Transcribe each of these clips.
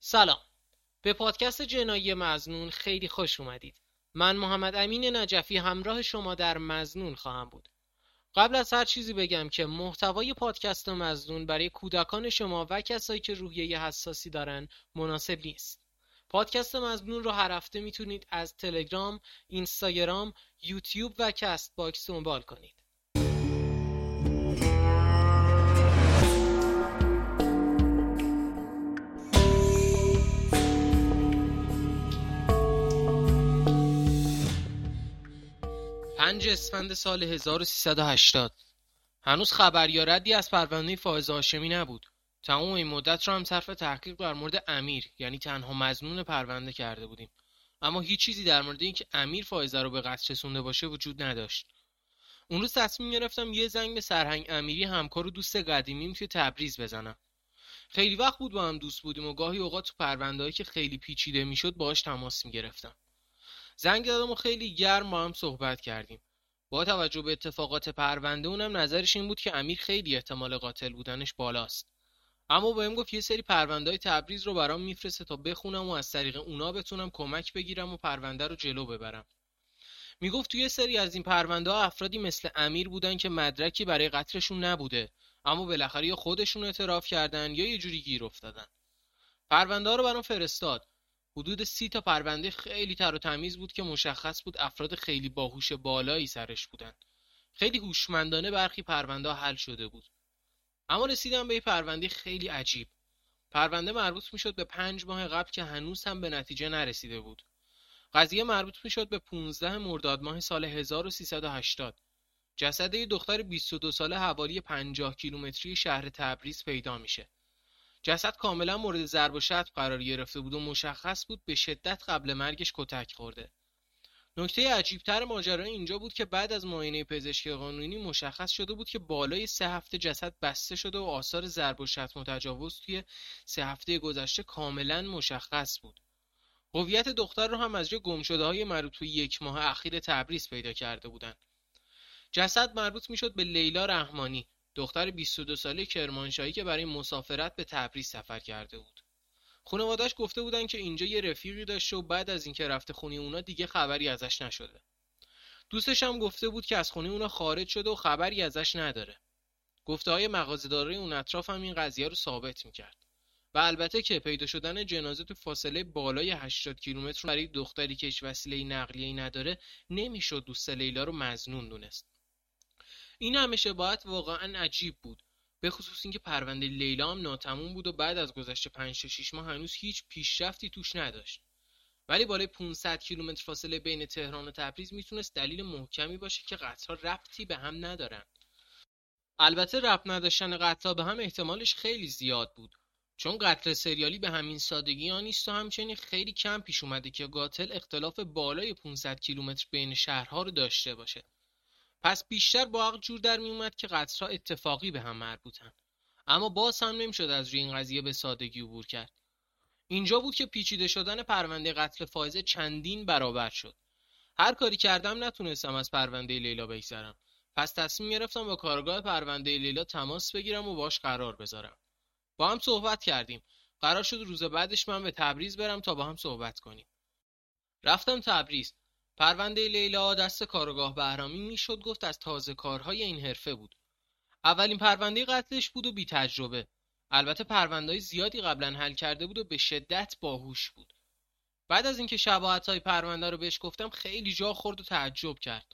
سلام. به پادکست جنایی مظنون خیلی خوش اومدید. من محمد امین نجفی همراه شما در مظنون خواهم بود. قبل از هر چیزی بگم که محتوای پادکست مظنون برای کودکان شما و کسایی که روحیه حساسی دارن مناسب نیست. پادکست مظنون رو هر هفته می‌تونید از تلگرام، اینستاگرام، یوتیوب و Castbox دنبال کنید. پنج اسفند سال 1380 هنوز خبر یا ردی از پرونده فائز هاشمی نبود. تمام این مدت را هم صرف تحقیق در مورد امیر یعنی تنها مزنون پرونده کرده بودیم. اما هیچ چیزی در مورد اینکه امیر فائزه رو به قتل رسونده باشه وجود نداشت. اون روز تصمیم گرفتم یه زنگ به سرهنگ امیری همکار و دوست قدیمیم توی تبریز بزنم. خیلی وقت بود با هم دوست بودیم و گاهی اوقات تو پروندهایی که خیلی پیچیده می‌شد باهاش تماس می‌گرفتم. زنگ دادم و خیلی گرم با هم صحبت کردیم. با توجه به اتفاقات پرونده اونم نظرش این بود که امیر خیلی احتمال قاتل بودنش بالاست. اما بهم گفت یه سری پرونده های تبریز رو برام میفرسته تا بخونم و از طریق اونا بتونم کمک بگیرم و پرونده رو جلو ببرم. می‌گفت توی سری از این پرونده ها افرادی مثل امیر بودن که مدرکی برای قتلشون نبوده اما بالاخره یا خودشون اعتراف کردن یا یه جوری گیر افتادن. پرونده ها رو برام فرستاد. حدود سی تا پرونده خیلی تر و تمیز بود که مشخص بود افراد خیلی باهوش بالایی سرش بودن. خیلی هوشمندانه برخی پرونده حل شده بود. اما رسیدم به یه پرونده خیلی عجیب. پرونده مربوط می‌شد به پنج ماه قبل که هنوز هم به نتیجه نرسیده بود. قضیه مربوط می‌شد به 15 مرداد ماه سال 1380 جسد یه دختر 22 ساله حوالی 50 کیلومتری شهر تبریز پیدا میشه. جسد کاملا مورد ضرب و شتم قرار گرفته بود و مشخص بود به شدت قبل مرگش کتک خورده. نکته عجیبتر ماجرا اینجا بود که بعد از معاینه پزشکی قانونی مشخص شده بود که بالای سه هفته جسد بسته شده و آثار ضرب و شتم و تجاوز توی سه هفته گذشته کاملا مشخص بود. هویت دختر رو هم از جای گمشده های مربوط به یک ماه اخیر تبریز پیدا کرده بودند جسد مربوط می‌شد به لیلا رحمانی دختر 22 ساله کرمانشاهی که برای مسافرت به تبریز سفر کرده بود. خانوادش گفته بودن که اینجا یه رفیقی داشته و بعد از اینکه رفته خونه اونا دیگه خبری ازش نشده. دوستش هم گفته بود که از خونه اونا خارج شده و خبری ازش نداره. گفته های مغازه‌دارای اون اطراف هم این قضیه رو ثابت می‌کرد. و البته که پیدا شدن جنازه تو فاصله بالای 80 کیلومتر برای دختری که هیچ وسیله نقلیه‌ای نداره نمی‌شد دوست لیلا رو مزنون دونست. این همه شباهت واقعا عجیب بود. به خصوص اینکه پرونده لیلا هم ناتموم بود و بعد از گذشت 5 6 ماه هنوز هیچ پیشرفتی توش نداشت. ولی بالای 500 کیلومتر فاصله بین تهران و تبریز می‌تونست دلیل محکمی باشه که قطعا ربطی به هم ندارن. البته ربط نداشتن قطعا به هم احتمالش خیلی زیاد بود. چون قتل سریالی به همین سادگی ها نیست و همچنین خیلی کم پیش اومده که قاتل اختلاف بالای 500 کیلومتر بین شهرها رو داشته باشه. پس بیشتر با عقل جور در میومد که قطرها اتفاقی به هم مربوطن. اما باز هم نمی‌شد از روی این قضیه به سادگی عبور کرد. اینجا بود که پیچیده شدن پرونده قتل فائزه چندین برابر شد. هر کاری کردم نتونستم از پرونده لیلا بگذرم. پس تصمیم گرفتم با کارگاه پرونده لیلا تماس بگیرم و باش قرار بذارم. با هم صحبت کردیم. قرار شد روز بعدش من به تبریز برم تا با هم صحبت کنیم. رفتم تبریز. پرونده لیلا دست کارگاه بهرامی می‌شد گفت از تازه کارهای این حرفه بود. اولین پرونده قتلش بود و بی تجربه البته پرونده زیادی قبلا حل کرده بود و به شدت باهوش بود. بعد از اینکه شباهت های پرونده رو بهش گفتم خیلی جا خورد و تعجب کرد.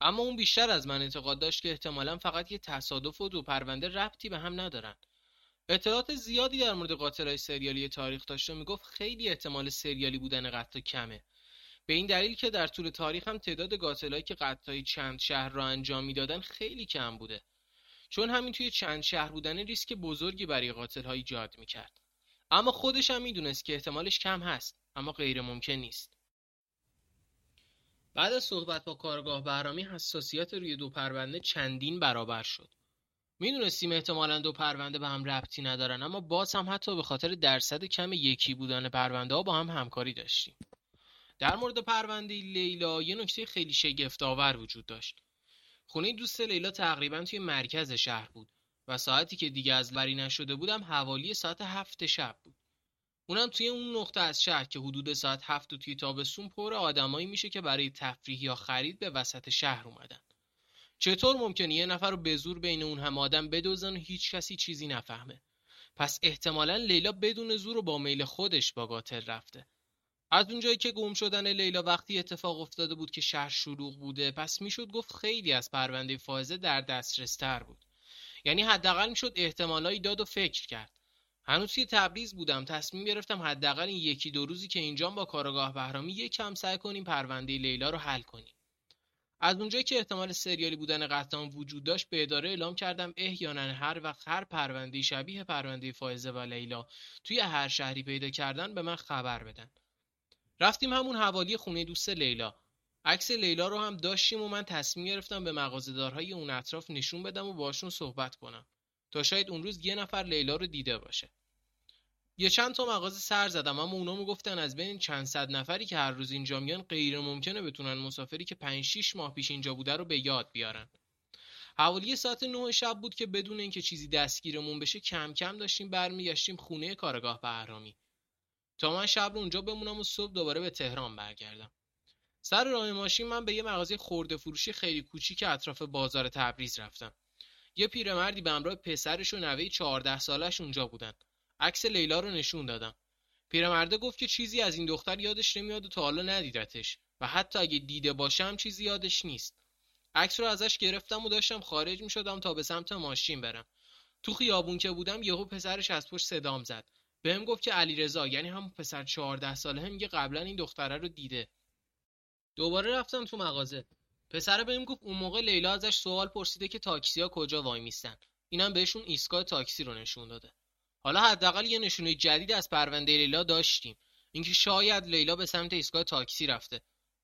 اما اون بیشتر از من اعتقاد داشت که احتمالا فقط یه تصادف و دو پرونده ربطی به هم ندارن. اطلاعات زیادی در مورد قاتلای سریالی تاریخ داشته می‌گفت خیلی احتمال سریالی بودن قتل کمه. به این دلیل که در طول تاریخ هم تعداد قاتلایی که قتلای چند شهر را انجام می‌دادن خیلی کم بوده. چون همین توی چند شهر بودن ریسک بزرگی برای قاتل ایجاد می‌کرد. اما خودش هم می‌دونست که احتمالش کم هست اما غیر ممکن نیست. بعد از صحبت با کارگاه بهرامی حساسیت روی دو پرونده چندین برابر شد. می‌دونستیم احتمالا دو پرونده به هم ربطی ندارن اما باز هم حتی به خاطر درصد کم یکی بودن پرونده ها با هم همکاری داشتیم. در مورد پرونده لیلا یه نکته خیلی شگفت آور وجود داشت. خونه دوست لیلا تقریبا توی مرکز شهر بود و ساعتی که دیگه از بری نشده بودم حوالی ساعت هفت شب بود. اونم توی اون نقطه از شهر که حدود ساعت هفت و توی تابستون پر آدمایی میشه که برای تفریح یا خرید به وسط شهر اومدن. چطور ممکنه یه نفر رو به زور بین اون هم آدم بدوزن و هیچ کسی چیزی نفهمه؟ پس احتمالا لیلا بدون زور و با میل خودش با قاتل رفته. از اونجایی که گم شدن لیلا وقتی اتفاق افتاده بود که شهر شلوغ بوده پس می‌شد گفت خیلی از پرونده فائزه در دسترس تر بود. یعنی حداقل می‌شد احتمالایی داد و فکر کرد. هنوز توی تبریز بودم تصمیم گرفتم حداقل این یکی دو روزی که اینجام با کارگاه بهرامی یکم سعی کنیم پرونده لیلا رو حل کنیم. از اونجایی که احتمال سریالی بودن قتل وجود داشت به اداره اعلام کردم احیانا هر وقت هر پرونده شبیه پرونده فائزه و لیلا توی هر شهری پیدا کردن به من خبر بدن. رفتیم همون حوالی خونه دوست لیلا. عکس لیلا رو هم داشتیم و من تصمیم گرفتم به مغازه‌دارهای اون اطراف نشون بدم و باشون صحبت کنم. تا شاید اون روز یه نفر لیلا رو دیده باشه. یه چند تا مغازه سر زدم اما اونا می‌گفتن از بین چند صد نفری که هر روز اینجا میان غیر ممکنه بتونن مسافری که 5 6 ماه پیش اینجا بوده رو به یاد بیارن. حوالی ساعت 9 شب بود که بدون اینکه چیزی دستگیرمون بشه کم کم داشتیم برمیگشتیم خونه کارگاه بهرامی. تا من شب رو اونجا بمونم و صبح دوباره به تهران برگردم. سر راه ماشین من به یه مغازه خورده فروشی خیلی کوچیک اطراف بازار تبریز رفتم. یه پیرمردی به همراه پسرش و نوه 14 سالش اونجا بودن. عکس لیلا رو نشون دادم. پیرمرده گفت که چیزی از این دختر یادش نمیاد و تا حالا ندیدتش و حتی اگه دیده باشم چیزی یادش نیست. عکس رو ازش گرفتم و داشتم خارج می شدم تا به سمت ماشین برم. تو خیابون که بودم یهو پسرش از پشت صدام زد. بهم گفت که علیرضا یعنی همون پسر 14 ساله میگه قبلا این دختره رو دیده. دوباره رفتم تو مغازه. پسر بهم گفت اون موقع لیلا ازش سوال پرسیده که تاکسیا کجا وای میستن. اینم بهشون ایستگاه تاکسی رو نشون داده. حالا حداقل یه نشونه جدید از پرونده لیلا داشتیم. اینکه شاید لیلا به سمت ایستگاه تاکسی رفته.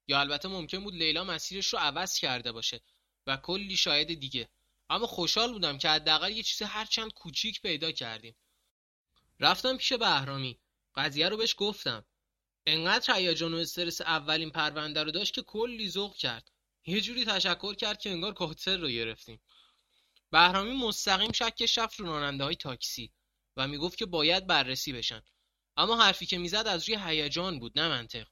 یا البته ممکن بود لیلا مسیرش رو عوض کرده باشه و کلی شاید دیگه. اما خوشحال بودم که حداقل یه چیز هرچند کوچیک پیدا کردیم. رفتم پیش بهرامی. قضیه رو بهش گفتم. انقدر هیجان و استرس اولین پرونده رو داشت که کلی ذوق کرد. یه جوری تشکر کرد که انگار قاتل رو گرفتیم. بهرامی مستقیم شکش رفت رو راننده های تاکسی و می‌گفت که باید بررسی بشن. اما حرفی که می‌زد از روی هیجان بود نه منطق.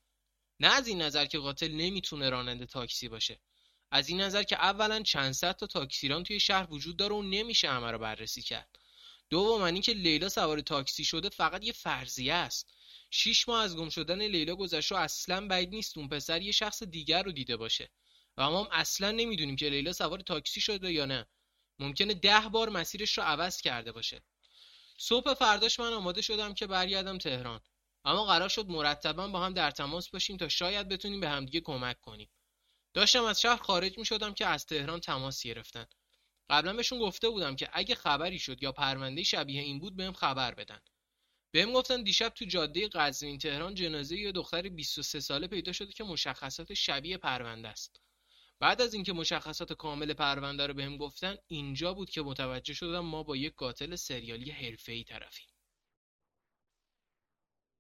نه از این نظر که قاتل نمی‌تونه راننده تاکسی باشه. از این نظر که اولا چند صد تا تاکسیران توی شهر وجود داره و نمیشه همه رو بررسی کرد. دوم اینکه لیلا سوار تاکسی شده فقط یه فرضیه است. شیش ماه از گم شدن لیلا گذشت و اصلا بعید نیست اون پسر یه شخص دیگر رو دیده باشه. و ما هم اصلا نمی‌دونیم که لیلا سوار تاکسی شده یا نه. ممکنه ده بار مسیرش رو عوض کرده باشه. صبح فرداش من آماده شدم که برگردم تهران. اما قرار شد مرتبا با هم در تماس باشیم تا شاید بتونیم به همدیگه کمک کنیم. داشتم از شهر خارج می شدم که از تهران تماس گرفتن. قبلا بهشون گفته بودم که اگه خبری شد یا پرونده شبیه این بود بهم خبر بدن. بهم گفتن دیشب تو جاده قزوین تهران جنازه یه دختر 23 ساله پیدا شده که مشخصات شبیه پرونده است. بعد از اینکه مشخصات کامل پرونده رو بهم گفتن اینجا بود که متوجه شدم ما با یک قاتل سریالی حرفه‌ای طرفیم.